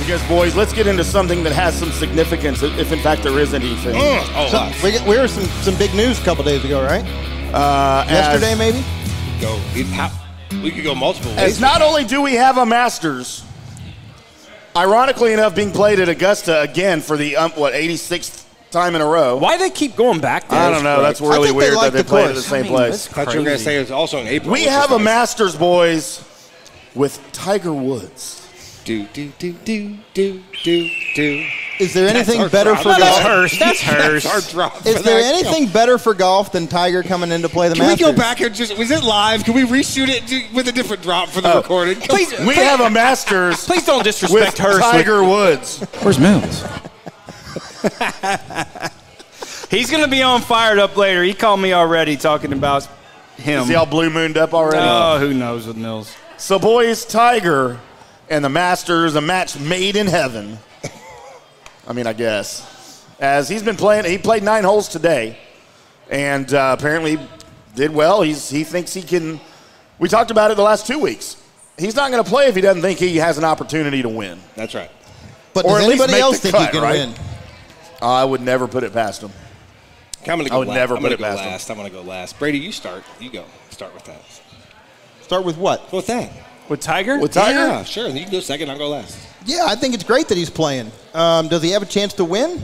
Because, boys, let's get into something that has some significance, if in fact there is anything. Oh, So, us. we, we heard some, some big news a couple days ago, right? Uh, Yesterday, as, maybe? go. We, how, we could go multiple ways. As not only do we have a Masters, ironically enough, being played at Augusta again for the, um, what, 86th time in a row. Why do they keep going back there? I don't know. That's really think they weird like that they the play at the same I mean, place. that's I thought you were going to say it was also in April. We have a nice. Masters, boys, with Tiger Woods. Do, do, do, do, do, do, do. Is there anything better drop. for No, That's golf? hers. That's hers. Our drop. Is there that. anything better for golf than Tiger coming in to play the Can we go back and just was it live? Can we reshoot it with a different drop for the Oh. recording? Please, We have a Masters please don't with disrespect her. Tiger Woods. Where's Mills? He's gonna be on fired up later. He called me already talking about him. See how blue mooned up already? oh, who knows with Mills? So, boys, Tiger and the Masters, a match made in heaven. I mean, I guess. As he's been playing, he played nine holes today, and uh, apparently did well. He's he thinks he can. We talked about it the last two weeks. He's not going to play if he doesn't think he has an opportunity to win. That's right. But or does anybody else the think he can right? win? I would never put it past him. Okay, I'm gonna I would last. never I'm put it go past him. I'm gonna go last. Brady, you start. You go. Start with that. Start with what? Go with that. With Tiger? With Tiger, Yeah, sure. You can go second. I'll go last. Yeah, I think it's great that he's playing. Um, does he have a chance to win?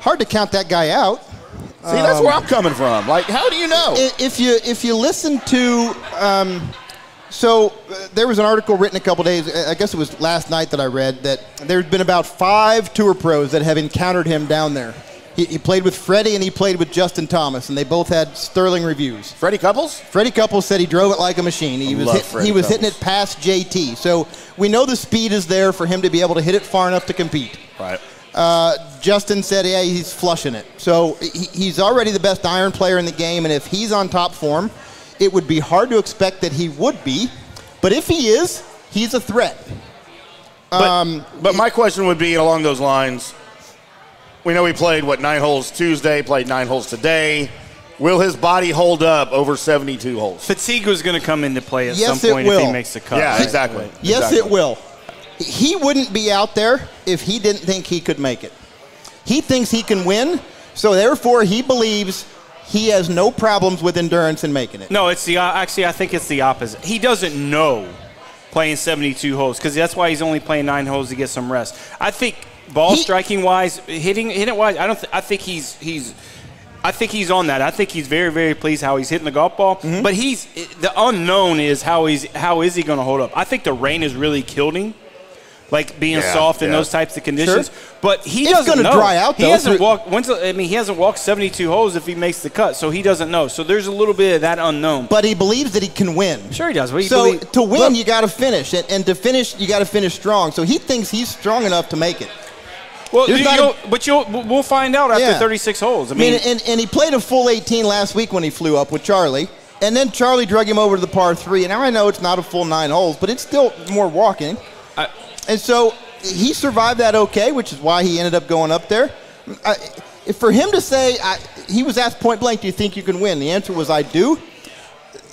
Hard to count that guy out. see, that's where I'm coming from. Like, how do you know? If you if you listen to, um, so uh, there was an article written a couple days. I guess it was last night that I read that there's been about five tour pros that have encountered him down there. He, he played with Freddie and he played with Justin Thomas, and they both had sterling reviews. Freddie Couples? Freddie Couples said he drove it like a machine. He I was hit, he was hitting it past JT. So we know the speed is there for him to be able to hit it far enough to compete. Right. Uh, Justin said, yeah, he's flushing it. So he, he's already the best iron player in the game, and if he's on top form, it would be hard to expect that he would be. But if he is, he's a threat. But, but my question would be along those lines. We know he played what nine holes Tuesday, played nine holes today. Will his body hold up over 72 holes? Fatigue was going to come into play at Yes, some it point if he makes the cut. Yeah, right? exactly. Yes, Exactly. it will. He wouldn't be out there if he didn't think he could make it. He thinks he can win, so therefore he believes he has no problems with endurance in making it. No, it's the uh, actually. I think it's the opposite. He doesn't know playing 72 holes because that's why he's only playing nine holes to get some rest. I think ball He- striking wise, hitting hitting wise, I don't. Th- I think he's he's. I think he's on that. I think he's very very pleased how he's hitting the golf ball. Mm-hmm. But he's the unknown is how he's how is he going to hold up? I think the rain has really killed him. Like being Yeah, soft in those types of conditions, Sure. but he It's doesn't gonna know. dry out, He hasn't walked. When's I mean, he hasn't walked 72 holes if he makes the cut, so he doesn't know. So there's a little bit of that unknown. But he believes that he can win. Sure he does. So believe- to win, you got to finish, and, and to finish, you got to finish strong. So he thinks he's strong enough to make it. Well, you, not you'll, a- but you'll we'll find out after Yeah. 36 holes. I I mean, mean, and, and he played a full 18 last week when he flew up with Charlie, and then Charlie drug him over to the par three. And now I know it's not a full nine holes, but it's still more walking. I- and so he survived that okay, which is why he ended up going up there. I, if for him to say I, he was asked point blank, "Do you think you can win?" The answer was, "I do."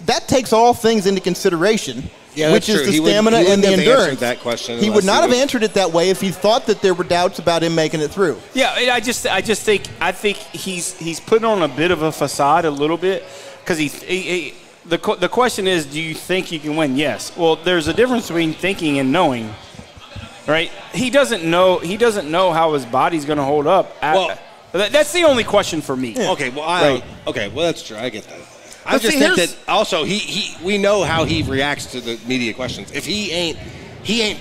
That takes all things into consideration. Yeah, which is true. the He wouldn't- stamina he and the wouldn't have answered endurance. that question he unless would he not have was- answered it that way if he thought that there were doubts about him making it through. yeah, I just I just think I think he's he's putting on a bit of a facade a little bit because he, he, he the the question is, do you think you can win? Yes. Well, there's a difference between thinking and knowing. Right? He doesn't know. He doesn't know how his body's going to hold up. At, Well- that's the only question for me. Okay, well, I Right. okay, well that's true. I get that. I just see, think that also he, he we know how he reacts to the media questions. If he ain't he ain't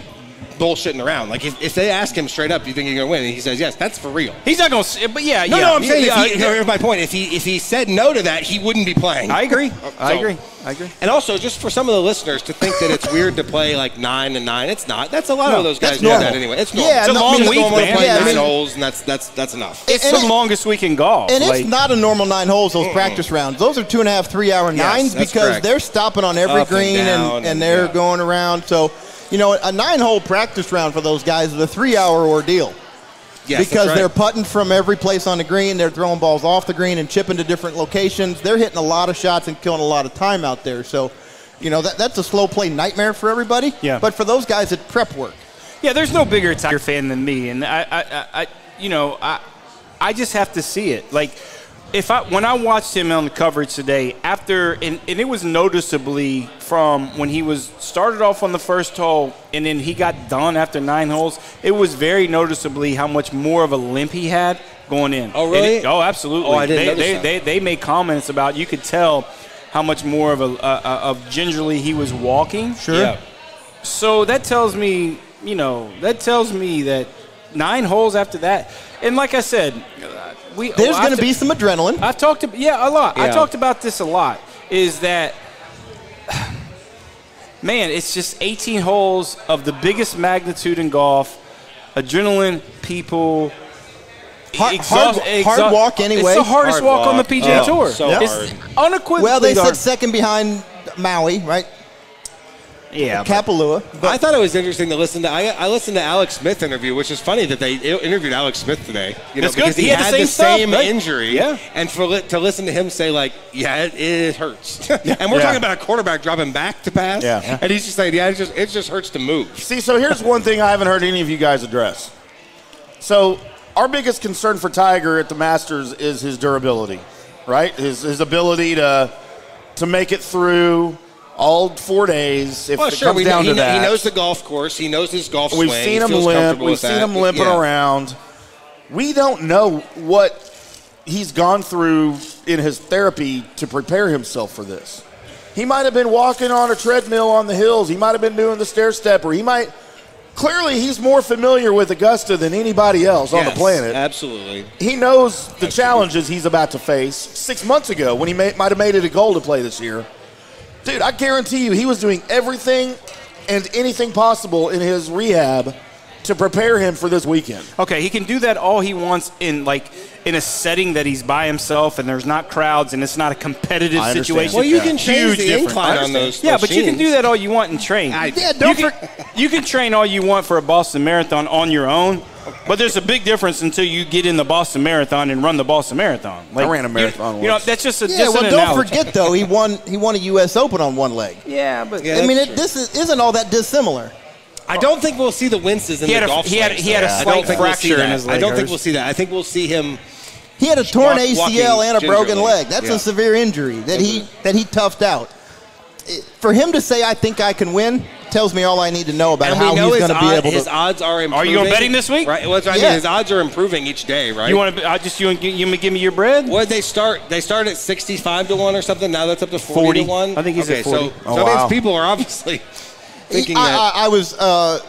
bullshitting around. Like if, if they ask him straight up, "Do you think you're gonna win?" and he says yes, that's for real. He's not going to. But yeah, No, yeah. no, I'm saying yeah, if he, yeah. here's my point. If he if he said no to that, he wouldn't be playing. I agree. Uh, I agree. I agree. And also, just for some of the listeners to think that it's weird to play like nine and nine, it's not. That's a lot No, of those guys do that anyway. It's normal. Yeah, It's a no, long mean, it's week, normal to man. play yeah, nine nine holes. holes, and that's that's that's enough. It's And the it- longest week in golf. And like- it's not a normal nine holes, those practice rounds. Those are two and a half, three hour Yes, nines that's because correct. they're stopping on every Up green and, down and, and- they're yeah. going around. So, you know, a nine hole practice round for those guys is a three hour ordeal. Yes, because right. they're putting from every place on the green, they're throwing balls off the green and chipping to different locations. They're hitting a lot of shots and killing a lot of time out there. So, you know, that, that's a slow play nightmare for everybody. Yeah. But for those guys, it's prep work. Yeah, there's no bigger Tiger fan than me, and I, I, I, I you know, I, I just have to see it. Like, if I when I watched him on the coverage today, after and, and it was noticeably from when he was started off on the first hole and then he got done after nine holes, it was very noticeably how much more of a limp he had going in. Oh, really? it- oh, absolutely. Oh, I didn't they, they, they, they made comments about you could tell how much more of a uh, of gingerly he was walking. Sure. Yeah. So that tells me, you know, that tells me that nine holes after that, and like I said, we There's I've going to be some adrenaline. I've talked to yeah a lot. I talked about this a lot. Is that man? It's just 18 holes of the biggest magnitude in golf. Adrenaline, people. Hard- hard- hard walk anyway. It's the hardest Hard walk, on the walk. PGA Oh, Tour. so it's hard. unequivocally well, they hard. said second behind Maui, right? Yeah, but- Kapalua. I thought it was interesting to listen to. I, I listened to Alex Smith interview, which is funny that they interviewed Alex Smith today. You know, That's good. because he, He had had, the the same same, stuff, right? injury. Yeah. and for li- to listen to him say like, "Yeah, it, it hurts," and we're Yeah. talking about a quarterback dropping back to pass. Yeah. and he's just saying, "Yeah, it just it just hurts to move." See, so here's one thing I haven't heard any of you guys address. So, our biggest concern for Tiger at the Masters is his durability, right? His, his ability to to make it through all four days. If Well, it sure, comes we down know, he, to kn- that, he knows the golf course. He knows his golf we've swing. seen him limp. We've seen that. him limping Yeah. around. We don't know what he's gone through in his therapy to prepare himself for this. He might have been walking on a treadmill on the hills. He might have been doing the stair stepper. He might. Clearly, he's more familiar with Augusta than anybody else on the planet. Absolutely. He knows the challenges he's about to face. Six months ago, when he may, might have made it a goal to play this year, dude, I guarantee you, he was doing everything and anything possible in his rehab to prepare him for this weekend. Okay, he can do that all he wants in like in a setting that he's by himself and there's not crowds and it's not a competitive situation. Well, you Yeah. can change Huge the difference. incline on those. Yeah, those but you can do that all you want and train. I- Yeah, don't can, you can train all you want for a Boston Marathon on your own, but there's a big difference until you get in the Boston Marathon and run the Boston Marathon. Like, ran a marathon You, you know, that's just a Yeah, just well, an don't analogy. forget though, he won. He won a U.S. Open on one leg. Yeah, but Yeah, I mean, it, this is, isn't all that dissimilar. I don't think we'll see the winces in He the had a- golf he had- he had a. I slight don't think we'll see fracture in that. his I don't think we'll see that. I think we'll see him. He had a torn Walk- ACL and a broken gingerly. leg. That's Yeah. a severe injury that he that he toughed out. For him to say, "I think I can win," tells me all I need to know about And how we know he's going to be odd- able his to. odds are improving. Are you going betting this week? Right. Well, that's what I Yeah. mean. His odds are improving each day, right? you want to? I just you want you want to give me your bread? What did they start? They started at sixty-five to one or something. Now that's up to forty, 40. to one. I think he's okay, at 40. So, Oh, so wow. means people are obviously thinking I, that. I, I was uh,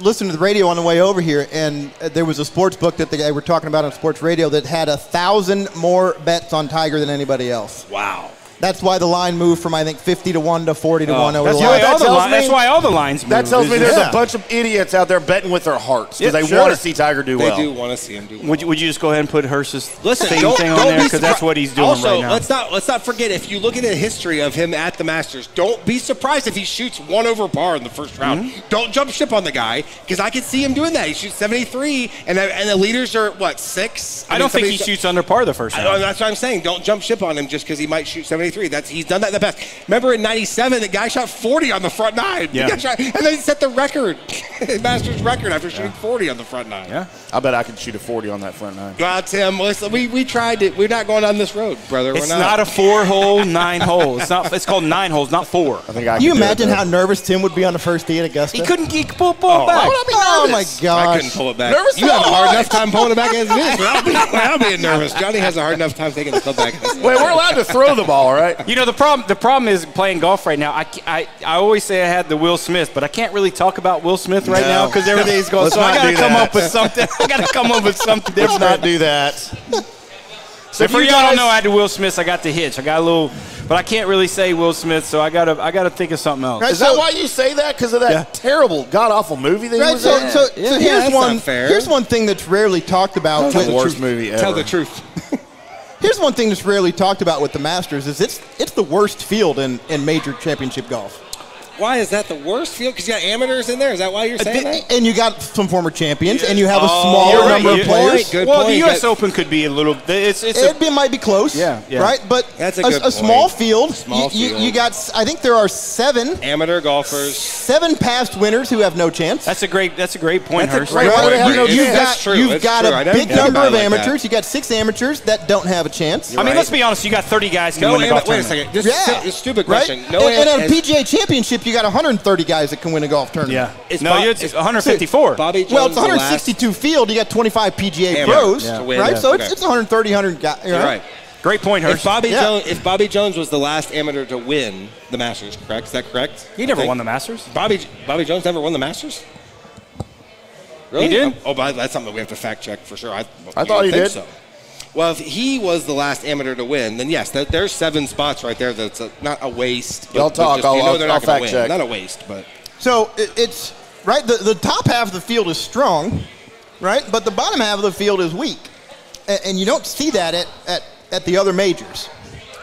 listening to the radio on the way over here, and uh, there was a sports book that they were talking about on sports radio that had a thousand more bets on Tiger than anybody else. wow. That's why the line moved from I think 50 to one to 40 to Oh, one over That's the Yeah, why, last. that the tells li- that's why all the lines move. That tells me there's Yeah. a bunch of idiots out there betting with their hearts because Yeah, they sure. want to see Tiger do They well. do want to see him do. Would you, would you just go ahead and put Hurst's Listen, theme don't, thing don't on there because that's what he's doing also, right now? let's not let's not forget if you look at the history of him at the Masters, don't be surprised if he shoots one over par in the first round. Mm-hmm. Don't jump ship on the guy because I can see him doing that. He shoots 73, and the, and the leaders are what six? I mean, don't think he shoots under par the first I round. that's what I'm saying. Don't jump ship on him just because he might shoot 73. That's he's done that in the past. Remember in '97, the guy shot 40 on the front nine. Yeah. guy shot- and then he set the record, Masters record after shooting 40 on the front nine. Yeah. I bet I could shoot a 40 on that front nine. Well, Tim, listen, we, we tried it. We're not going down this road, brother. It's We're not. a four-hole, nine-hole. It's not. It's called nine holes, not four. I think I Can you could do it, imagine how nervous Tim would be on the first tee at Augusta? He couldn't get pull, pull Why back. would I be Oh my nervous? gosh! I couldn't pull it back. Nervous you have a hard enough time pulling it back as it is. Without being, without being nervous. Johnny has a hard enough time taking the club back. Wait, we're allowed to throw the ball, right? You know the problem. The problem is playing golf right now. I, I, I always say I had the Will Smith, but I can't really talk about Will Smith right No. now because everything's going. So I got to come that. up with something. I got to come up with something Let's different. not do that. So If for you y'all don't know, I had the Will Smith. I got the hitch. I got a little, but I can't really say Will Smith, so I gotta I gotta think of something else. Right, Is that why you say that? Because of that Yeah. terrible, god awful movie that he Right, was so, in? so, Yeah, so yeah, here's that's one. not fair. Here's one thing that's rarely talked about. the with- worst movie ever. Tell the truth. Here's one thing that's rarely talked about with the Masters is it's it's the worst field in, in major championship golf. Why is that the worst field? Because you got amateurs in there. Is that why you're uh, saying that? And you got some former champions, and you have a Oh, smaller you're right. number of players. point. Good well, the. U.S. That- Open could be a little. It's it's It be, might be close, Yeah, yeah. right? But That's a a, good a small point. field. Small you, you- field. You, got, I think there are seven, Amateur golfers. seven past winners who have no chance. that's a great that's a great point, That's a Hurst. great right? point. You, It's- you've that's got, true. you've It's got true. I a never big number of it like that. amateurs. You got six amateurs that don't have a chance. I mean, right. let's be honest. You got 30 guys can No, win the ama- golf wait a second. This Yeah, is stupid right? question. No, and, and at a PGA Championship, you got 130 guys that can win a golf tournament. Yeah. Is no, Bob- it's is- 154. Bobby Jones Well, it's the last- 162 field. You got 25 PGA Amateur pros, to win. right? Yeah. So it's, Okay. it's 130, 100 guys. You're right. Great point, If Bobby Yeah. Jones, if Bobby Jones was the last amateur to win the Masters, correct? Is that correct? he never won the Masters. Bobby Bobby Jones never won the Masters. Really? He did? Oh, oh, but that's something we have to fact check for sure. I, I you thought he think did. So. Well, if he was the last amateur to win, then yes, that, there's seven spots right there. That's a, not a waste. but- Y'all but talk, just- I'll- you know I'll- they're not I'll gonna fact win. check. Not a waste, but So it, it's right. The, the top half of the field is strong, right? But the bottom half of the field is weak, and, and you don't see that at, at, at the other majors.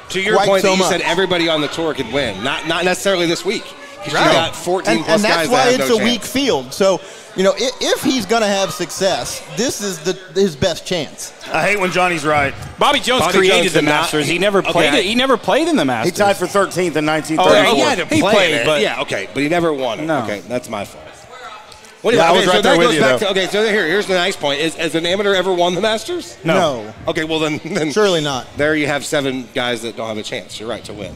to your Quite point, so that you much. said everybody on the tour could win, not not necessarily this week. 'Cause Right. You got 14 and, plus and that's guys why that it's no a chance. weak field. So you know, if, if he's going to have success, this is the his best chance. I hate when Johnny's right. Bobby Jones Bobby created Jones the did not- Masters. he never played I- it. He never played in the Masters. He tied for 13th in Oh, yeah, he had to He play played, it. but- yeah, okay, but he never won it. No. Okay, that's my fault. What Yeah, I was so right that there with you, back though. to okay. So here, here's the nice point: is has an amateur ever won the Masters? No, Okay, well then, then surely not. there you have seven guys that don't have a chance. You're right to win.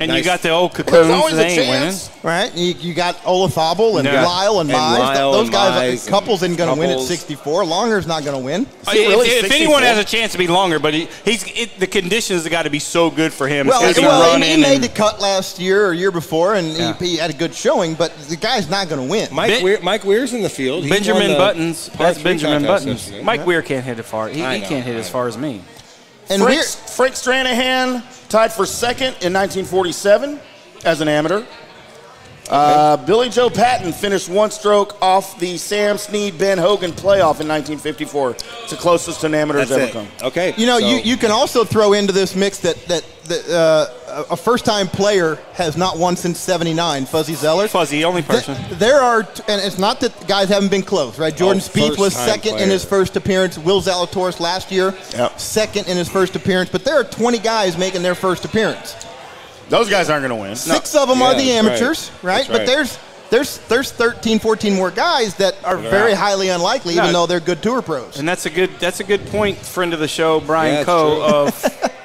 And Nice. you got the old There's cocoons. always a They ain't winning. chance. Right? You, you got Olazábal and Yeah. Lyle and, And Mize. Lyle Those and guys, Mize and couples isn't going to win at Couples. 64. Langer's not going to win. Uh, really if, if anyone has a chance to be longer, but he, he's it, the conditions have got to be so good for him. Well, it's well he, running he made and- the cut last year or year before, and Yeah. he, he had a good showing, but the guy's not going to win. Mike Ben- Weir, Mike Weir's in the field. Benjamin the Buttons. par That's Benjamin Buttons. yesterday. Mike Weir can't hit it far. He, he know, can't hit as far as me. And Frank, Frank Stranahan tied for second in 1947 as an amateur. Uh, Billy Joe Patton finished one stroke off the Sam Snead Ben Hogan playoff in 1954. It's the closest an amateur That's ever it. come. Okay. you know, so- you, you can also throw into this mix that that, that uh, a first time player has not won since 79, Fuzzy Zoeller. Fuzzy, only person. Th- There are, t- and it's not that guys haven't been close, right? Oh, Jordan Oh, Spieth was first-time second in his first appearance. Will Zalatoris last year, Yep. second in his first appearance. But there are 20 guys making their first appearance. Those guys aren't going to win. Six of them are the that's right. amateurs, right? But there's there's there's 13, 14 more guys that are very highly unlikely, No. even though they're good tour pros. And that's a good that's a good point, friend of the show, Brian Yeah, Coe of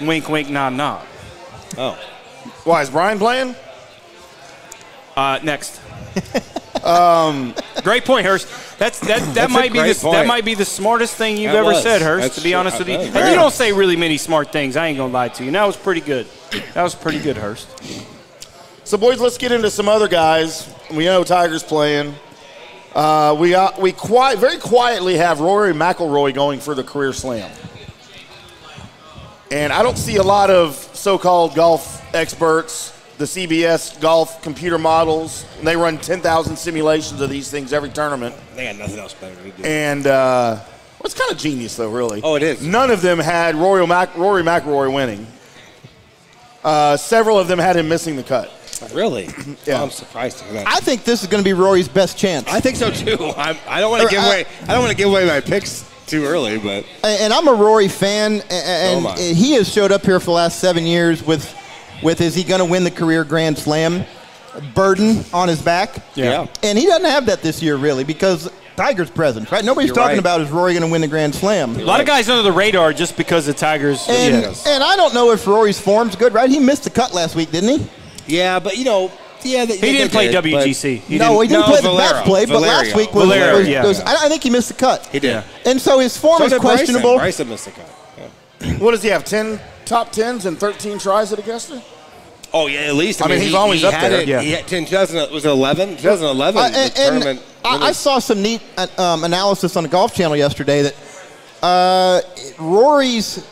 Wink Wink Nod Nod. Oh. Why is Brian playing? Uh, next. um, great point, Hurst. That's that. That That's might be great the, point. that might be the smartest thing you've That ever was. said, Hurst. That's to be true. honest with you, and very you don't say really many smart things. I ain't gonna lie to you. And that was pretty good. That was pretty good, Hurst. So, boys, let's get into some other guys. We know Tiger's playing. Uh, we uh, we quiet, very quietly have Rory McIlroy going for the career slam, and I don't see a lot of so-called golf experts, the CBS golf computer models. and They run 10,000 simulations of these things every tournament, They got nothing else better to do. and uh, well, it's kind of genius, though. Really. Oh, it is. None of them had Rory, Mac- Rory McIlroy winning. Uh, several of them had him missing the cut. Really? Yeah. I'm surprised to hear that. I think this is going to be Rory's best chance. I think so too. I'm, I don't want to give I- away. I don't want to give away my picks too early, but and I'm a Rory fan, and, am I. he has showed up here for the last seven years with, with is he going to win the career Grand Slam burden on his back? yeah. And he doesn't have that this year, really, because Tiger's present, right? Nobody's You're talking right. about is Rory going to win the Grand Slam. A lot of guys under the radar just because the Tigers. And, Yes. and I don't know if Rory's form's good, right? He missed the cut last week, didn't he? Yeah, but you know, yeah, they, he didn't play WGC. He no, he didn't no, play the Valero. match play, but Valero. last week was, Valero, was- yeah. was- I I think he missed the cut. He did. And so his form So is did Bryson. questionable. Bryson missed the cut. Yeah. What does he have? 10 top 10s and 13 tries at Augusta? Oh yeah, at least. I, I mean, mean, he's he, always he up had there. It, Yeah. He had, 10, 2000, was it 11? 2011. Uh, the and and tournament I, I saw some neat uh, um, analysis on the Golf Channel yesterday that uh, Rory's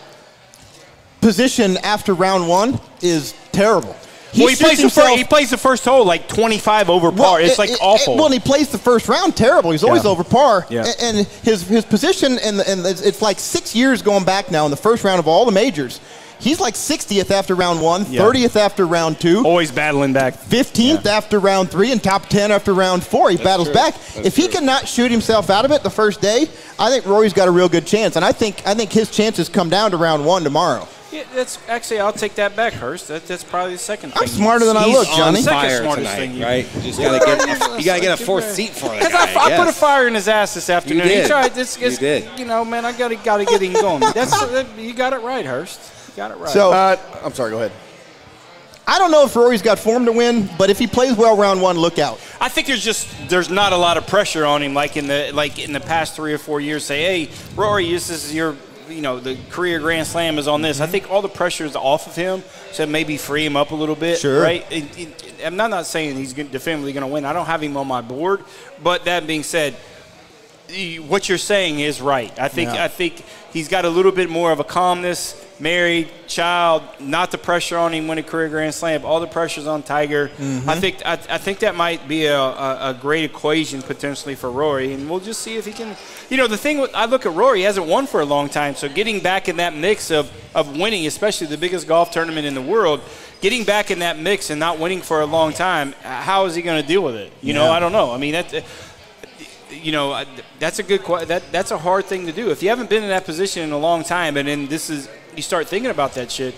position after round one is terrible. Well, he plays the first. He plays the first hole like 25 over par. it's it- like it- awful. It, well, and he plays the first round terrible. He's always Yeah. over par. Yeah. A- And his his position and and it's, it's like six years going back now in the first round of all the majors. He's like 60th after round one, Yeah. 30th after round two. Always battling back. 15th after round three and top 10 after round four. He battles true. back. That's if he true. cannot shoot himself out of it the first day, I think Rory's got a real good chance. And I think I think his chances come down to round one tomorrow. Yeah, that's actually I'll take that back, Hurst. That, that's probably the second. I'm thing. smarter than I He's look, Johnny. on Second fire smartest tonight, thing you- right? You just gotta get a, you gotta get a fourth seat for it. Because I, I put a fire in his ass this afternoon. You did. He tried. This, You did. You know, man, I gotta gotta get him going. That's that, you got it right, Hurst. You got it right. So Uh, I'm sorry. Go ahead. I don't know if Rory's got form to win, but if he plays well round one, look out. I think there's just there's not a lot of pressure on him like in the like in the past three or four years. Say, hey, Rory, this is your you know the career Grand Slam is on this. I mm-hmm. think all the pressure is off of him, so maybe free him up a little bit. Sure. Right. It- it- I'm not not saying he's definitively going to win. I don't have him on my board, but that being said, what you're saying is right. I think Yeah. I think he's got a little bit more of a calmness, married, child, not the pressure on him winning career grand slam. All the pressure's on Tiger. Mm-hmm. I think I, I think that might be a, a, a great equation potentially for Rory, and we'll just see if he can. You know, the thing with, I look at Rory, he hasn't won for a long time, so getting back in that mix of of winning, especially the biggest golf tournament in the world. Getting back in that mix and not winning for a long time, how is he going to deal with it? You know, I don't know. I mean, that you know, that's a good that that's a hard thing to do. If you haven't been in that position in a long time, and then this is you start thinking about that shit,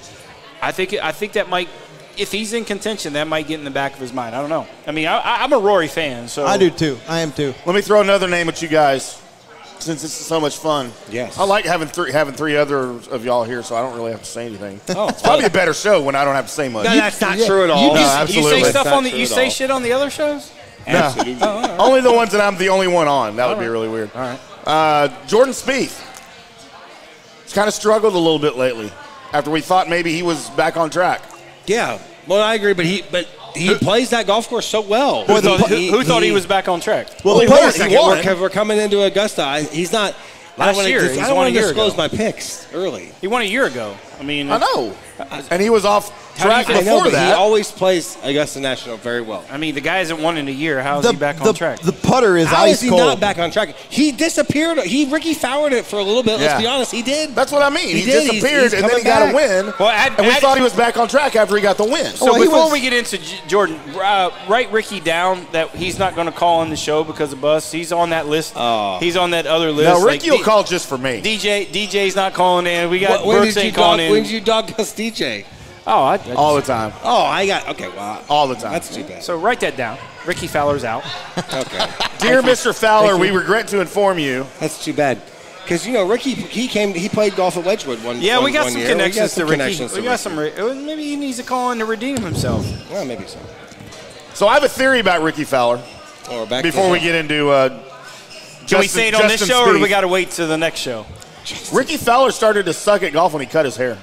I think I think that might. If he's in contention, that might get in the back of his mind. I don't know. I mean, I, I- I'm a Rory fan, so I do too. I am too. Let me throw another name at you guys, since this is so much fun. Yes. I like having three having three other of y'all here, so I don't really have to say anything. Oh, It's probably a better show when I don't have to say much. No, that's not yeah, true at all. just- No, You say stuff on the you say shit on the other shows. Absolutely. Only the ones that I'm the only one on. That would be really weird. All right. Uh, Jordan Spieth. He's kind of struggled a little bit lately. After we thought maybe he was back on track. Yeah. Well, I agree, but he but he plays that golf course so well. Who, thought, He- who, who thought he, he- was back on track? Well, he the won players, second He one. We're coming into Augusta. I, he's not. I Last don't wanna year, dis- I don't want to disclose ago. my picks early. He won a year ago. I mean, I know. Uh, and he was off How do you track I know, before but he always plays Augusta National very well. I mean, the guy hasn't won in a year. How is the, he back the, on track? the putter is How ice is he cold. not back on track? He disappeared. He Rickie Fowlered it for a little bit. Yeah. Let's be honest. He did. That's what I mean. He He, did. He's- disappeared he's and then he coming got a win. Well, add- and we add- thought he was back on track after he got the win. So Well, before was- we get into Jordan, uh, write Rickie down that he's not going to call on the show because of us. He's on that list. Oh. He's on that other list. no, Like, Rickie will D- call just for me. DJ DJ's not calling in. We got Wh- when Brooks did you ain't dog? calling in. When did you dog us DJ? Oh, I, I- all the time. Oh, I got okay. Well, All the time. That's too bad. so write that down. Rickie Fowler's out. Okay, Dear Mr. Fowler, we regret to inform you. that's too bad. Because you know Rickie, he came, he played golf at Wedgwood one. Yeah, one- we got one some year. connections we got some to Rickie. Connections we to got Rickie. some. Ri- Maybe he needs to call in to redeem himself. Well, maybe so. So I have a theory about Rickie Fowler Or back before we get into. Uh, Can we say it on this Justin show, or do we got to wait to the next show? Rickie Fowler started to suck at golf when he cut his hair.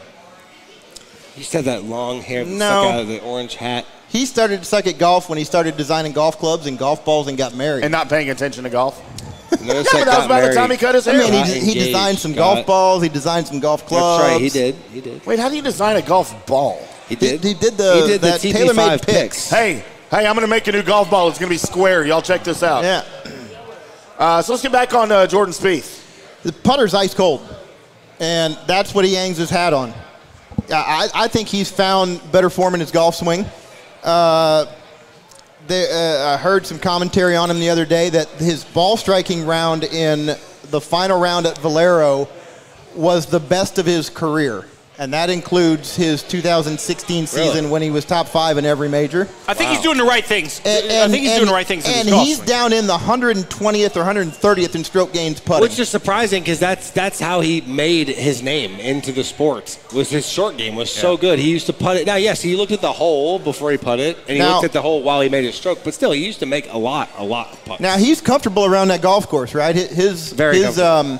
You said that long hair that No. stuck out of the orange hat. He started to suck at golf when he started designing golf clubs and golf balls and got married. and not paying attention to golf. Notice Yeah, but that was by the time he cut his hair. I hair. mean, he, he designed some got golf it. balls. He designed some golf clubs. That's right. He did. He did. Wait, how do you design a golf ball? He He, did. he did the He did the that TP5 TaylorMade picks. picks. Hey, hey, I'm going to make a new golf ball. It's going to be square. Y'all check this out. Yeah, Uh, so let's get back on uh, Jordan Spieth. the putter's ice cold, and that's what he hangs his hat on. I, I think he's found better form in his golf swing. Uh, they, uh, I heard some commentary on him the other day that his ball striking round in the final round at Valero was the best of his career. And that includes his 2016 season Really? when he was top five in every major. I think he's doing the right things. And, I think he's and- doing the right things. in And his he's swing. down in the 120th or 130th in stroke gains putting. Which is surprising because that's that's how he made his name into the sport. Was his short game was so good. He used to putt it. Now, yes, he looked at the hole before he put it, and he Now- looked at the hole while he made his stroke. But still, he used to make a lot, a lot of putts. Now he's comfortable around that golf course, right? His Very his comfortable. um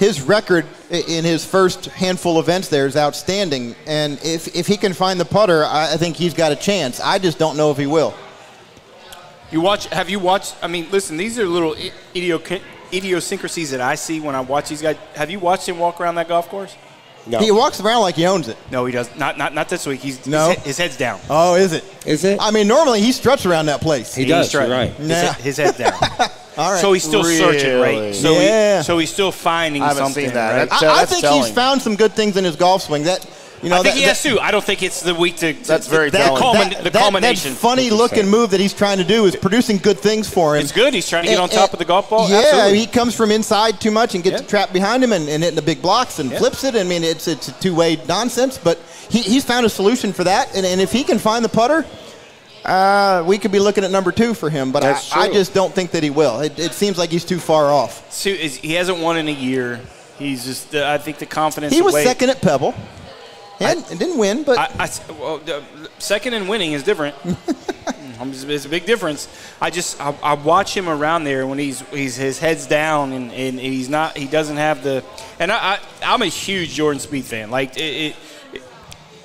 his record in his first handful of events there is outstanding, and if if he can find the putter, I, I think he's got a chance. I just don't know if he will. You watch? Have you watched? I mean, listen. These are little i- idio- idiosyncrasies that I see when I watch these guys. Have you watched him walk around that golf course? no, He walks around like he owns it. No, he does not. Not not this week. He's No? his, he- his head's down. Oh, is it? is it? I mean, normally he struts around that place. He does, you're right. His, Nah. head- his head's down. All right. So he's still searching, right? So Yeah. he, so he's still finding I haven't something. seen that. Right? That's- I, I think telling. he's found some good things in his golf swing. That You know, I think that- he has to. I don't think it's the week to. That's to- very the, telling. culmin- that, the culmination. That funny looking move that he's trying to do is producing good things for him. It's good. He's trying to get on top and- of the golf ball. Yeah, Absolutely. he comes from inside too much and gets Yeah. trapped behind him and, and hitting the big blocks and Yeah. flips it. I mean, it's it's a two way nonsense, but he, he's found a solution for that. And, and if he can find the putter, uh, we could be looking at number two for him. But I, I just don't think that he will. It, it seems like he's too far off. So is- he hasn't won in a year. He's just. Uh, I think the confidence. He was away- second at Pebble. And didn't win, but I, I well, second and winning is different. Um, it's, a big difference. I just I, I watch him around there when he's he's his head's down and, and he's not he doesn't have the and I, I I'm a huge Jordan Spieth fan. Like it, it-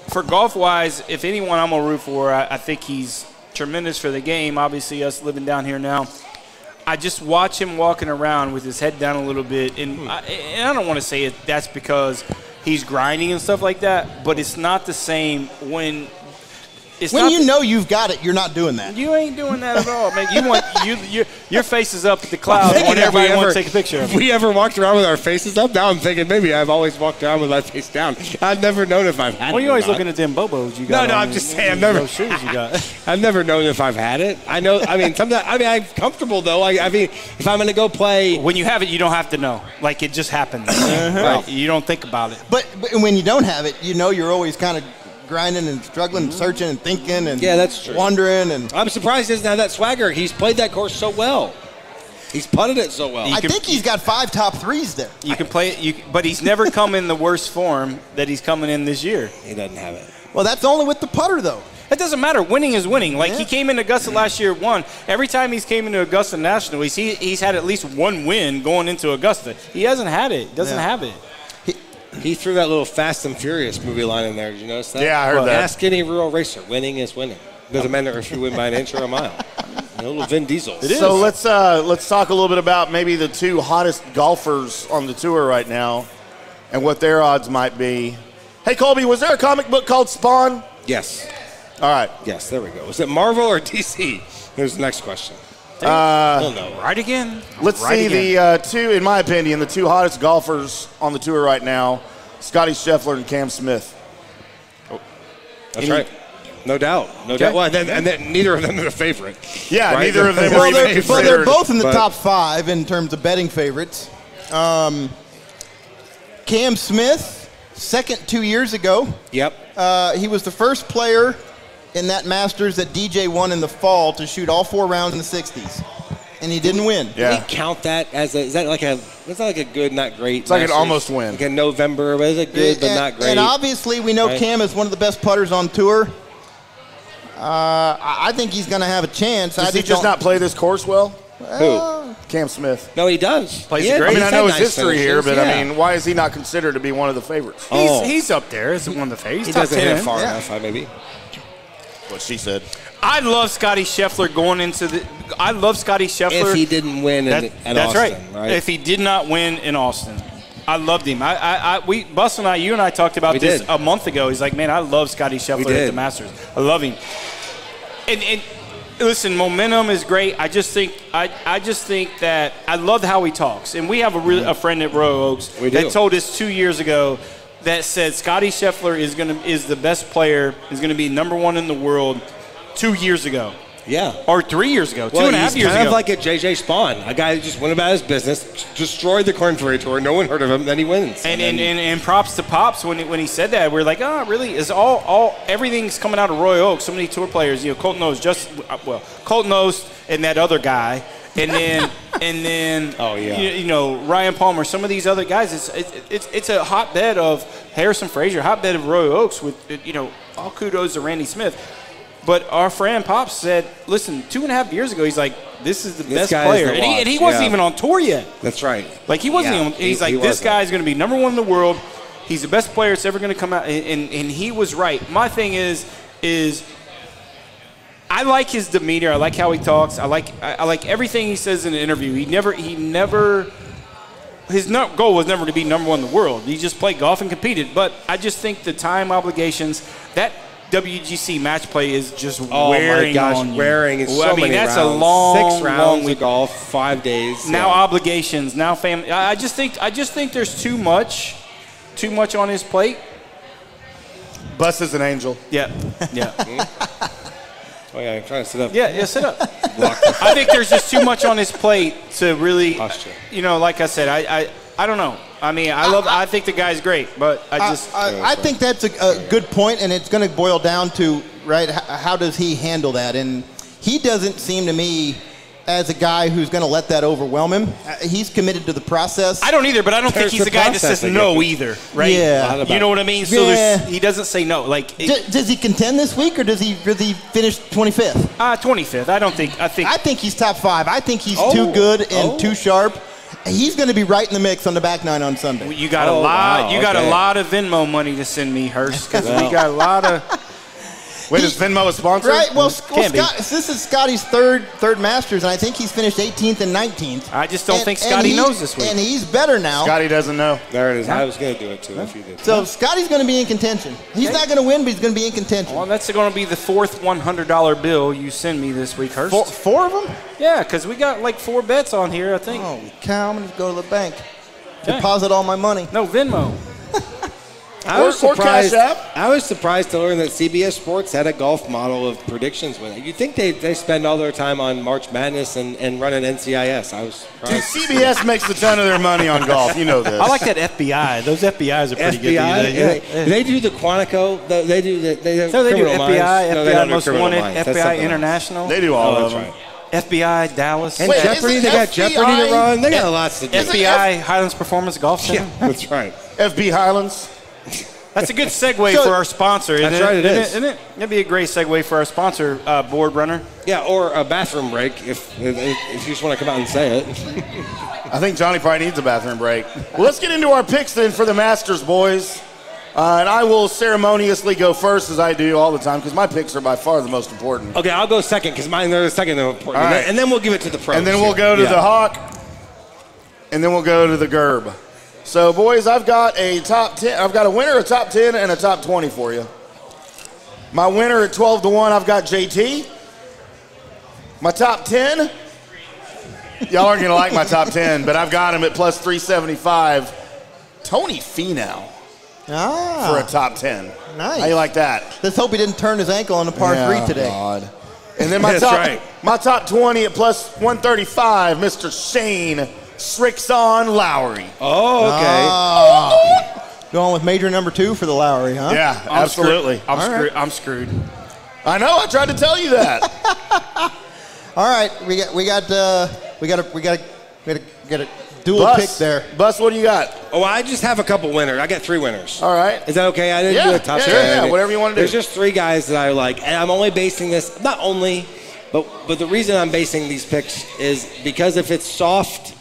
for golf wise, if anyone I'm gonna root for, I, I think he's tremendous for the game. Obviously, us living down here now. I just watch him walking around with his head down a little bit, and hmm. I, and I don't want to say it, that's because he's grinding and stuff like that, but it's not the same when it's when not you the- know you've got it, you're not doing that. you ain't doing that at all, man. You want you your your face is up at the clouds Thinking when if we everybody wants ever- to take a picture of If we ever walked around with our faces up, now I'm thinking maybe I've always walked around with my face down. I've never known if I've had Well, it. you're always not. looking at them bobos you got. no, on I'm just saying, I've those never- shoes you got. I've never known if I've had it. I know. I mean, sometimes. I mean, I'm comfortable though. I, I mean, if I'm going to go play, When you have it, you don't have to know. Like it just happens. Uh-huh. Right? You don't think about it. But, but when you don't have it, you know you're always kind of grinding and struggling, and searching and thinking and Yeah, that's true. wondering and I'm surprised he doesn't have that swagger. He's played that course so well. He's putted it so well. I can- think he's got five top threes there. You can play it, you, but he's never come in the worst form that he's coming in this year. He doesn't have it. Well, that's only with the putter though. It doesn't matter. Winning is winning. Like Yeah. he came into Augusta last year, won. Every time he's came into Augusta National, he's he, he's had at least one win going into Augusta. He hasn't had it. Doesn't Yeah. have it. He threw that little Fast and Furious movie line in there. Did you notice that? Yeah, I heard Well, that. Ask any real racer. Winning is winning. Doesn't matter if you win by an inch or a mile. A little Vin Diesel. It is. So let's uh, let's talk a little bit about maybe the two hottest golfers on the tour right now, and what their odds might be. Hey Colby, was there a comic book called Spawn? Yes. All right, Yes, there we go. Was it Marvel or DC? Here's the next question. Uh, I. Right again. let's Right see again. the uh, two, in my opinion, the two hottest golfers on the tour right now: Scottie Scheffler and Cam Smith. Oh, That's right. No doubt. No doubt. Well, and then, and then neither of them are the favorite. Yeah, Right? neither of them Well, were Well, even they're, well, they're both in the but- top five in terms of betting favorites. Um, Cam Smith, second two years ago. Yep. Uh, he was the first player in that Masters that DJ won in the fall to shoot all four rounds in the 60s, and he didn't win. Do Yeah. we count that as a? Is that like a? Is that like a good, not great? It's like an almost win. Like a November, but is it good but and, not great? and obviously, we know Right. Cam is one of the best putters on tour. Uh, I I think he's going to have a chance. I Does he just just don't- play this course well? Who? Cam Smith. No, he does. Plays He it great. I mean, I know his nice history here, but yeah. I mean, why is he not considered to be one of the favorites? He's, Oh. he's up there as one of the favorites. he doesn't hit it far yeah. enough. Maybe. What she said. I love Scottie Scheffler going into the. I love Scottie Scheffler. If he didn't win in, That- at that's Austin, right. right? If he did not win in Austin, I loved him. I, I, I we, Bus and I, you and I talked about We this did. a month ago. He's like, man, I love Scottie Scheffler at the Masters. I love him. And, and listen, momentum is great. I just think, I, I just think that I love how he talks. And we have a, real, a friend at Royal Oaks We that do. told us two years ago that said Scottie Scheffler is gonna is the best player, is gonna be number one in the world two years ago. yeah. Or three years ago, two Well, and a half years kind ago. of like a JJ Spaun, a guy who just went about his business, destroyed the Corn Ferry Tour. No one heard of him. Then he wins. And, and, and, and props to Pops when he, when he said that. We're like, oh, really? Is all all everything's coming out of Royal Oak? So many tour players. You know, Colt Knost just uh, well, Colt Knost and that other guy, and then and then Oh, yeah. you, you know Ryan Palmer. Some of these other guys. It's it's it's, it's a hotbed of Harrison Frazar, hotbed of Royal Oaks. With you know, all kudos to Randy Smith. But our friend Pops said, listen, two and a half years ago, he's like, this is the This best player, the and he, and he wasn't yeah. even on tour yet. That's right. Like he wasn't Yeah, even. He's he- like he this guy's going to be number one in the world. He's the best player that's ever going to come out, and, and and he was right. My thing is is. I like his demeanor. I like how he talks. I like I, I like everything he says in an interview. He never he never his no, goal was never to be number one in the world. He just played golf and competed. But I just think the time obligations that WGC match play is just Oh wearing my gosh, on you. wearing is Well, so I mean, many that's rounds. a long, six rounds long of week. golf, five days. Now yeah. obligations, now family. I I just think I just think there's too much, too much on his plate. Bus is an angel. Yeah, yeah, hmm? Oh yeah, I'm trying to sit up. yeah. Yeah, sit up. I think there's just too much on his plate to really, Posture. you know, like I said, I, I, I don't know. I mean, I love, I think the guy's great, but I I, just, I, I think that's a, a good point, and it's going to boil down to right. h- How does he handle that? And he doesn't seem to me as a guy who's going to let that overwhelm him. Uh, He's committed to the process. I don't either, but I don't think he's the the guy that says no either, right? Yeah. You know what I mean? So Yeah. there's, he doesn't say no. Like D- does he contend this week, or does he does he finish 25th? uh, 25th. I don't think. I think. I think he's top five. I think he's Oh. too good and Oh. too sharp. He's going to be right in the mix on the back nine on Sunday. you got Oh, a lot. wow, you got okay. a lot of Venmo money to send me, Hurst, because Well. we got a lot of. Wait, is Venmo a sponsor? Right. Well, mm, well Scott, this is Scottie's third third Masters, and I think he's finished 18th and 19th. I just don't And- think Scottie he- knows this week. And he's better now. Scottie doesn't know. There it is. I was gonna do it too if you did. So Scottie's going to be in contention. He's not going to win, but he's going to be in contention. Well, that's going to be the fourth $100 bill you send me this week, Hurst. Four, four of them? Yeah, because we got like four bets on here, I think. Holy cow! I'm going to go to the bank, Okay. deposit all my money. No, Venmo. I was Or- or Cash surprised. App. I was surprised to learn that CBS Sports had a golf model of predictions with it. You'd think they, they spend all their time on March Madness and, and running NCIS. I was Dude. CBS makes a ton of their money on golf. You know this. I like that FBI. Those FBI's are pretty good. FBI, these days. yeah, they, they do the Quantico. the- They do the. They So they do Criminal FBI, Minds. No, they FBI Most Wanted, Minds. FBI something else. International, They do all Oh, of that's them. right. FBI Dallas, And Wait, Jeopardy. They it got Jeopardy to run. They got lots to do. Is it FBI Highlands Performance Golf Center. That's right. FB Highlands. That's a good segue So- for our sponsor. Isn't That's it? right, it Isn't is. Isn't it? That'd be a great segue for our sponsor, uh, Board Runner. Yeah, or a bathroom break if if, if you just want to come out and say it. I think Johnny probably needs a bathroom break. Well, let's get into our picks then for the Masters, boys. Uh, and I will ceremoniously go first, as I do all the time, because my picks are by far the most important. Okay, I'll go second because mine are the second important. All And, right. then, and then we'll give it to the pros. And then we'll go to Yeah. the Hawk, and then we'll go to the Gerb. So, boys, I've got a top ten. I've got a winner, a top ten, and a top twenty for you. My winner at twelve to one, I've got JT. My top ten, y'all aren't gonna like my top ten, but I've got him at plus three seventy five. Tony Finau Ah, for a top ten. Nice. How you like that? let's hope he didn't turn his ankle on the par Yeah, three today. God. And then my That's top, right. my top 20 at plus 135, Mr. Shane Srixon Lowry. Oh, okay. Ah. Going with major number two for the Lowry, huh? Yeah, I'm absolutely. Screwed. I'm, All screwed. I'm screwed. I know. I tried to tell you that. All right, we got we got uh, we got a we got a we got a, we got a dual Bus, pick there. Bus, what do you got? Oh, I just have a couple winners. I got three winners. All right. Is that okay? I didn't Yeah, do a top yeah, ten. yeah, yeah, whatever you wanna do. There's just three guys that I like, and I'm only basing this not only, but but the reason I'm basing these picks is because if it's soft,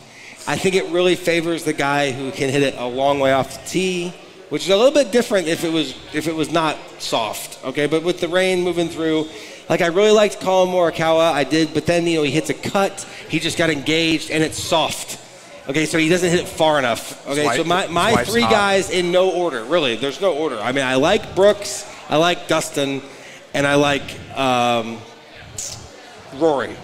I think it really favors the guy who can hit it a long way off the tee, which is a little bit different if it was if it was not soft. Okay, but with the rain moving through. Like I really liked Collin Morikawa, I did, but then you know he hits a cut, he just got engaged, and it's soft. Okay, so he doesn't hit it far enough. Okay, so my, my three hot. guys in no order, really. There's no order. I mean, I like Brooks, I like Dustin, and I like um, Rory.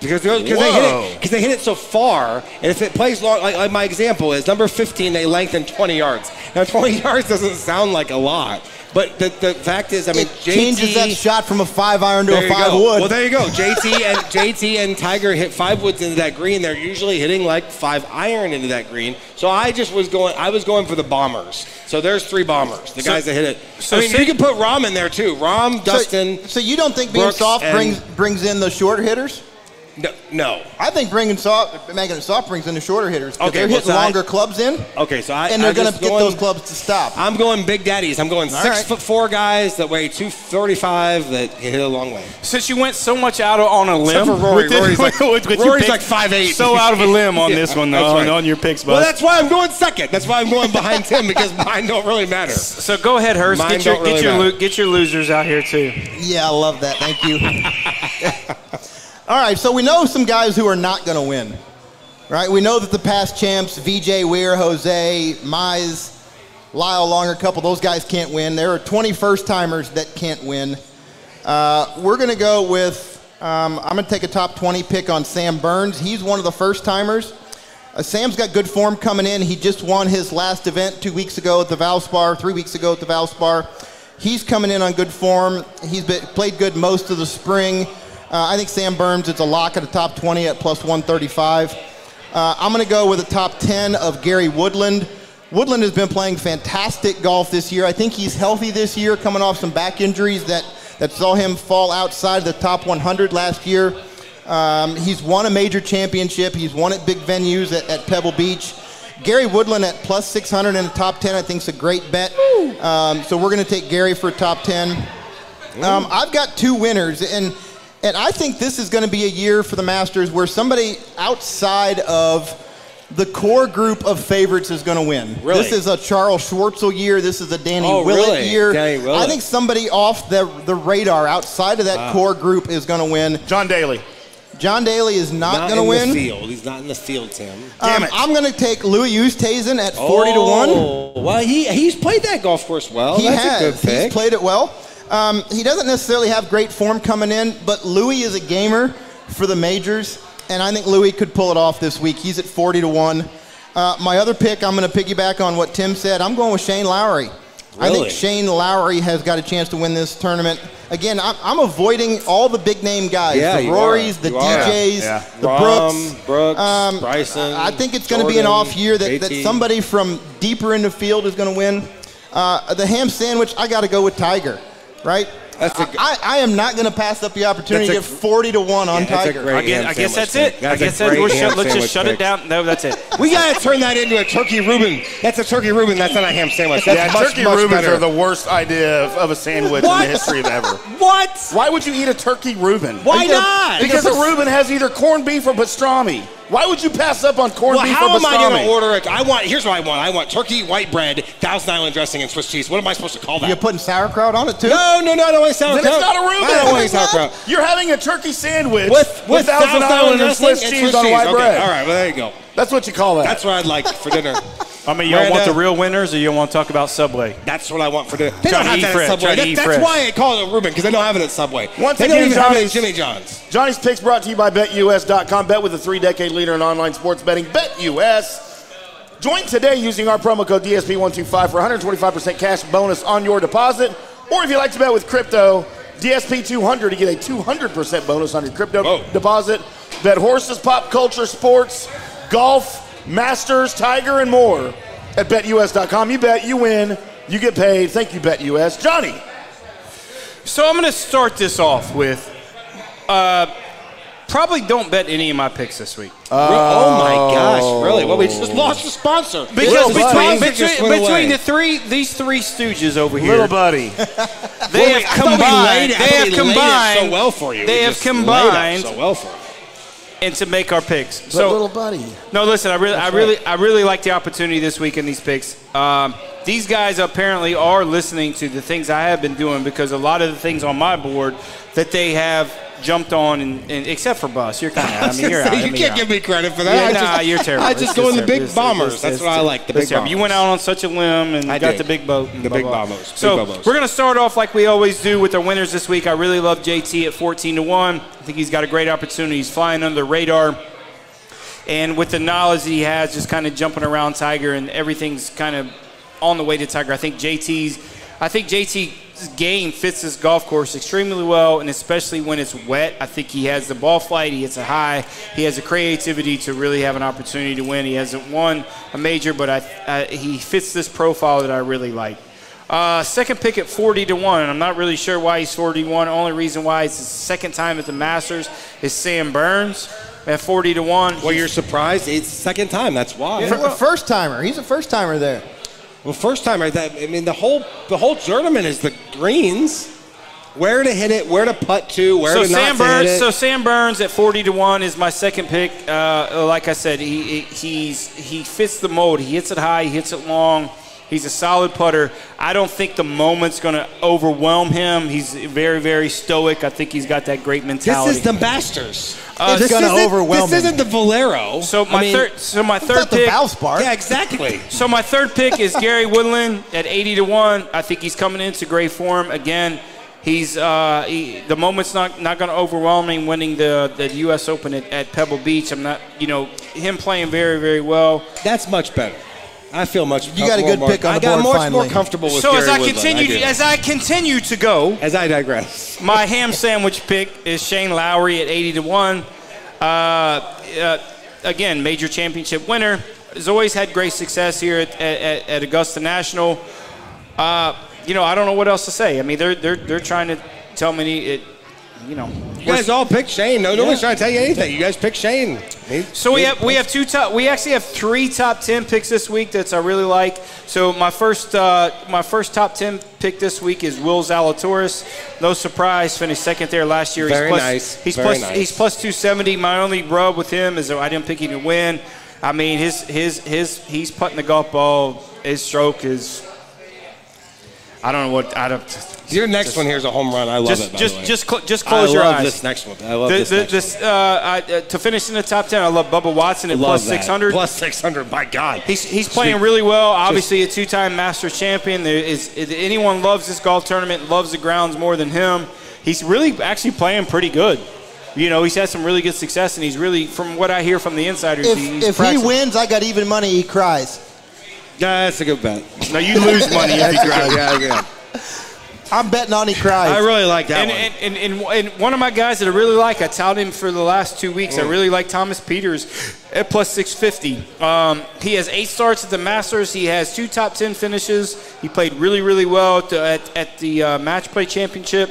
Because they hit it because they hit it so far, and if it plays long, like, like my example is number 15, they lengthen 20 yards. Now 20 yards doesn't sound like a lot, but the, the fact is, I mean, It JT changes that shot from a five iron to a five go. wood. Well, there you go. JT and JT and Tiger hit five woods into that green. They're usually hitting like five iron into that green. So I just was going. I was going for the bombers. So there's three bombers. The guys that hit it. so I mean, say- you can put Rahm in there too. Rahm, So- Dustin. So, you don't think being Brooks, soft brings brings in the short hitters? No, no. I think bringing soft, making it soft brings in the shorter hitters. 'cause Okay, they're well, hitting so I- longer clubs in, Okay, so I and they're I'm going to get those clubs to stop. I'm going big daddies. I'm going All six right. foot four guys that weigh 235 that can hit a long way. Since you went so much out on a limb, for Rory. with Rory's like- with- with Rory's picks, like 5'8". So out of a limb on Yeah, this one, though, right. on, on your picks, Well, that's why I'm going second. That's why I'm going behind Tim because mine don't really matter. so go ahead, Hurst. Mine Get your don't get your lo- get your losers out here too. Yeah, I love that. Thank you. All right, so we know some guys who are not going to win, right? We know that the past champs, VJ Weir, Jose, Mize, Lyle Langer, a couple, those guys can't win. There are 20 first timers that can't win. Uh, we're going to go with, um, I'm going to take a top 20 pick on Sam Burns. He's one of the first timers. Uh, Sam's got good form coming in. He just won his last event two weeks ago at the Valspar, three weeks ago at the Valspar. He's coming in on good form. He's been, played good most of the spring. Uh, I think Sam Burns, it's a lock at the top 20 at plus 135. Uh, I'm going to go with a top 10 of Gary Woodland. Woodland has been playing fantastic golf this year. I think he's healthy this year, coming off some back injuries that, that saw him fall outside the top 100 last year. Um, he's won a major championship. He's won at big venues at, at Pebble Beach. Gary Woodland at plus 600 in the top 10, I think is a great bet. Um, so we're going to take Gary for top 10. Um, I've got two winners, and and I think this is going to be a year for the Masters where somebody outside of the core group of favorites is going to win. Really? This is a Charles Schwartzel year. This is a Danny Oh, Willett really? year. Danny Willett. I think somebody off the the radar outside of that core group is going to win. John Daly. John Daly is not, Not going to in win. the field. He's not in the field, Tim. Damn Um, it. I'm going to take Louis Oosthuizen at 40 to 1. Oh, Well, he he's played that golf course well. He That's has. a good pick. He's played it well. Um, he doesn't necessarily have great form coming in, but Louis is a gamer for the majors, and I think Louis could pull it off this week. He's at 40 to 1. Uh, my other pick, I'm going to piggyback on what Tim said. I'm going with Shane Lowry. I think Shane Lowry has got a chance to win this tournament. Again, I'm, I'm avoiding all the big name guys Yeah, the. Rorys, the. DJs, Yeah. the Rahm, Brooks. Brooks, Um, Bryson. I think it's going to be an off year that, that somebody from deeper in the field is going to win. Uh, the ham sandwich, I got to go with Tiger, right? That's a I g- I, I am not going to pass up the opportunity to get 40 to 1 on Yeah, Tiger. I guess, I guess that's it. pick. I That's a guess that's, great we're ham shut, let's just sandwich shut it down. No, that's it. We gotta turn that into a turkey Reuben. That's a turkey Reuben. That's not a ham sandwich. That's Yeah, much, turkey much Reubens better. are the worst idea of, of a sandwich in the history of ever. what? Why would you eat a turkey Reuben? Why Are you gonna- not? Because a Reuben has either corned beef or pastrami. Why would you pass up on corned Well, beef how or am I going to order it? I want. Here's what I want. I want turkey, white bread, Thousand Island dressing, and Swiss cheese. What am I supposed to call that? You're putting sauerkraut on it too? no, no, no. I don't want sauerkraut. Then it's not a Reuben. I don't want any not. sauerkraut. You're having a turkey sandwich With with Thousand Island and dressing Swiss and cheese Swiss on cheese. white okay. bread. All right. Well, there you go. That's what you call that. That's what I'd like for dinner. I mean, y'all want Miranda. the real winners or you don't want to talk about Subway? That's what I want for dinner. They Try don't have eat that fresh, at Subway. That- eat that's fresh. why I call it a Reuben because they don't have it at Subway. Once they again, don't even have it at Jimmy John's. Johnny's Picks brought to you by BetUS.com. Bet with the three-decade leader in online sports betting. BetUS. Join today using our promo code DSP125 for 125% cash bonus on your deposit. Or if you like to bet with crypto, DSP200 to get a 200% bonus on your crypto Whoa. deposit. Bet horses, pop culture, sports, golf, masters, tiger, and more at BetUS.com. You bet, you win, you get paid. Thank you, BetUS. Johnny. So I'm going to start this off with uh, probably don't bet any of my picks this week. oh my gosh! Really? Well, we just lost the sponsor. Because Little between, buddy. Sponsor just between, between the three, these three stooges over here, Little buddy. they Well, have wait, I thought combined. laid it- I They have we laid it combined. so well for you. They We have just laid it combined so well for you. And to make our picks. So little buddy. No, listen. I really, I really, I really like the opportunity this week in these picks. Um, these guys apparently are listening to the things I have been doing because a lot of the things on my board that they have jumped on, and, and except for Bus, you're kind of. I mean, you're out. I you mean, can't give me credit for that. Yeah, I nah, just, you're terrible. I It's just go in the big It's- bombers. it's- That's what I like. The big bombers. You went out on such a limb and I got did. the big boat. and The blah, big blah. bombers. So bombers. we're gonna start off like we always do with our winners this week. I really love JT at 14 to one. I think he's got a great opportunity. He's flying under the radar. And with the knowledge that he has, just kind of jumping around Tiger and everything's kind of on the way to Tiger. I think JT's, I think JT's game fits this golf course extremely well, and especially when it's wet. I think he has the ball flight, he hits a high, he has the creativity to really have an opportunity to win. He hasn't won a major, but I, I, he fits this profile that I really like. Uh, second pick at 40 to 1. I'm not really sure why he's 41. Only reason why it's his second time at the Masters is Sam Burns at 40 to 1. Well, you're surprised. It's the second time. That's why. Fir- first timer. He's a first timer there. Well, first time. I that- I mean, the whole the whole tournament is the greens. Where to hit it, where to putt to, where so to Sam not to hit Burns, it. so Sam Burns at 40 to 1 is my second pick. Uh, like I said, he, he he's he fits the mold. He hits it high, he hits it long. He's a solid putter. I don't think the moment's going to overwhelm him. He's very, very stoic. I think he's got that great mentality. this is the Masters. Uh, it's gonna isn't- overwhelm This him. isn't the Valero. so my I mean, third, so my third not the pick, Valspar. Yeah, exactly. So my third pick is Gary Woodland at 80 to one. I think he's coming into great form again. He's uh, he, the moment's not not going to overwhelm him winning the the U.S. Open at, at Pebble Beach. I'm not, you know, him playing very very well. That's much better. I feel much. You got a good more- pick on I the got board much finally. more comfortable with. So as I Woodland. continue, do. as I continue to go, as I digress. my ham sandwich pick is Shane Lowry at 80 to one. Uh, uh, again, major championship winner. Has always had great success here at, at, at Augusta National. Uh, you know, I don't know what else to say. I mean, they're they're they're trying to tell me it. You know, You guys all pick Shane. No, nobody's Yeah. trying to tell you anything. You guys pick Shane. So we have we have two top. We actually have three top ten picks this week that I really like. So my first uh, my first top ten pick this week is Will Zalatoris. No surprise, finished second there last year. Very he's plus, nice, He's very plus nice. he's plus two seventy. My only rub with him is that I didn't pick him to win. I mean his his his he's putting the golf ball. His stroke is. I don't know what I don't. Your next one here is a home run. I love Just it. By just the way. just cl- just I close your love eyes. this next one. I love The- this the- next this, one. uh, I, uh, to finish in the top ten, I love Bubba Watson at Love six hundred. Plus six hundred. My God. He's, he's playing really well. Obviously, a two-time Masters champion. There is if anyone loves this golf tournament, loves the grounds more than him. He's really actually playing pretty good. You know, he's had some really good success, and he's really, from what I hear from the insiders, If, he's if he wins, I got even money. He cries. Yeah, that's a good bet. no, you lose money if you cry. yeah, yeah. I'm betting on he cries. I really like that And, one. and, and, and, and one of my guys that I really like, I touted him for the last two weeks. Mm. I really like Thomas Pieters at plus 650. Um, he has eight starts at the Masters. He has two top 10 finishes. He played really, really well at, the- at, at the uh, Match Play Championship.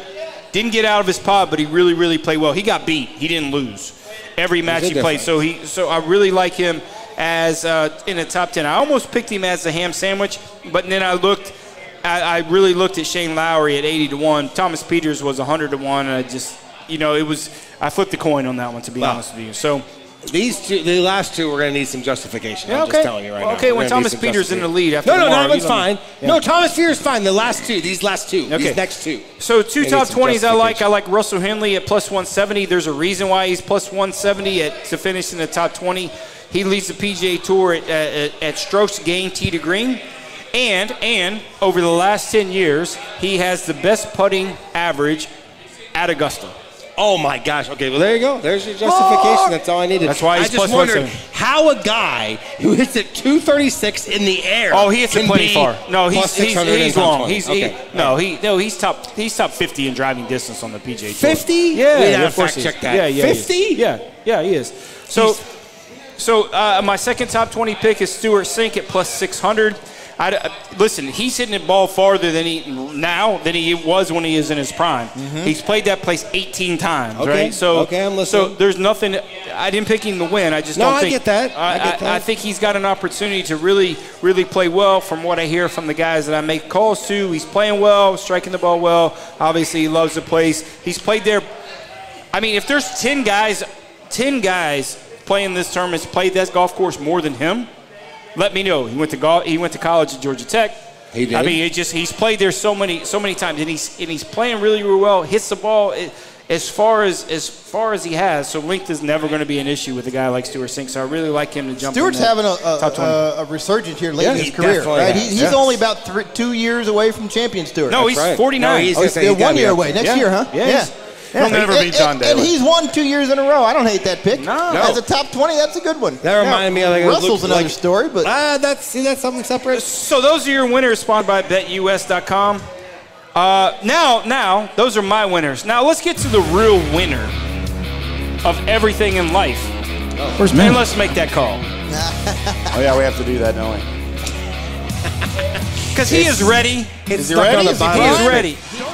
Didn't get out of his pod, but he really, really played well. He got beat. He didn't lose every match he played. difference. So he, so I really like him as uh, in the top 10. I almost picked him as a ham sandwich, but then I looked. I, I really looked at Shane Lowry at 80 to 1. Thomas Pieters was 100 to 1. And I just, you know, it was, I flipped the coin on that one, to be Wow. honest with you. So, These two, the last two, we're going to need some justification. Yeah, I'm just telling you right Well, now. okay, when Thomas Pieters in the lead after No, no, tomorrow, that one's fine. Yeah. No, Thomas Pieters fine. The last two, these last two, Okay. these next two. so two top 20s I like. I like Russell Henley at plus 170. There's a reason why he's plus 170 at, to finish in the top 20. He leads the PGA Tour at, at, at strokes gained tee to green. And, and over the last 10 years, he has the best putting average at Augusta. Oh my gosh. Okay, well there you go. There's your justification. That's all I needed. That's why he's I just plus wondered how a guy who hits it 236 in the air. Oh, he hits it plenty far. No, he's he's, 600 he's long. He's okay. he, no, he no, he's top he's top 50 in driving distance on the PGA Tour. 50? Yeah, We yeah, of course fact he is. check that. Yeah, yeah, 50? Yeah, yeah, he is. So, so uh, my second top 20 pick is Stewart Cink at plus 600. I, listen, he's hitting the ball farther than he now than he was when he is in his prime. He's played that place 18 times, Mm-hmm. Okay, right? So, okay, I'm so there's nothing. I didn't pick him to win. I just No, don't I think. get that. I get that. I think he's got an opportunity to really, really play well. From what I hear from the guys that I make calls to, he's playing well, striking the ball well. Obviously, he loves the place. He's played there. I mean, if there's ten guys, ten guys playing this tournament, played that golf course more than him, let me know. He went to golf. He went to college at Georgia Tech. He did. I mean, it just he's played there so many, so many times, and he's and he's playing really, really well. Hits the ball. eh, as far as as far as he has, so length is never going to be an issue with a guy like Stewart Cink. So I really like him to jump. in Stewart's that having a, a, top a, a resurgence here late Yeah, in his he career, right? He, he's Yeah. only about three, two years away from champion Stewart. no, he's right. 49. No, he's- oh, he's, gonna say he's one year away. Next Yeah. year, huh? Yeah, he's- He'll never And- beat John and, and he's won two years in a row. I don't hate that pick. No. As a top 20, that's a good one. That reminded me of like Russell's another like- story, but Ah, that's see that's something separate. So those are your winners, spawned by BetUS.com. Uh, now, now, those are my winners. Now let's get to the real winner of everything in life. Where's And man? let's make that call. Oh yeah, we have to do that, don't we? Because he is ready. It's he ready? on the Is he. He is ready. screen.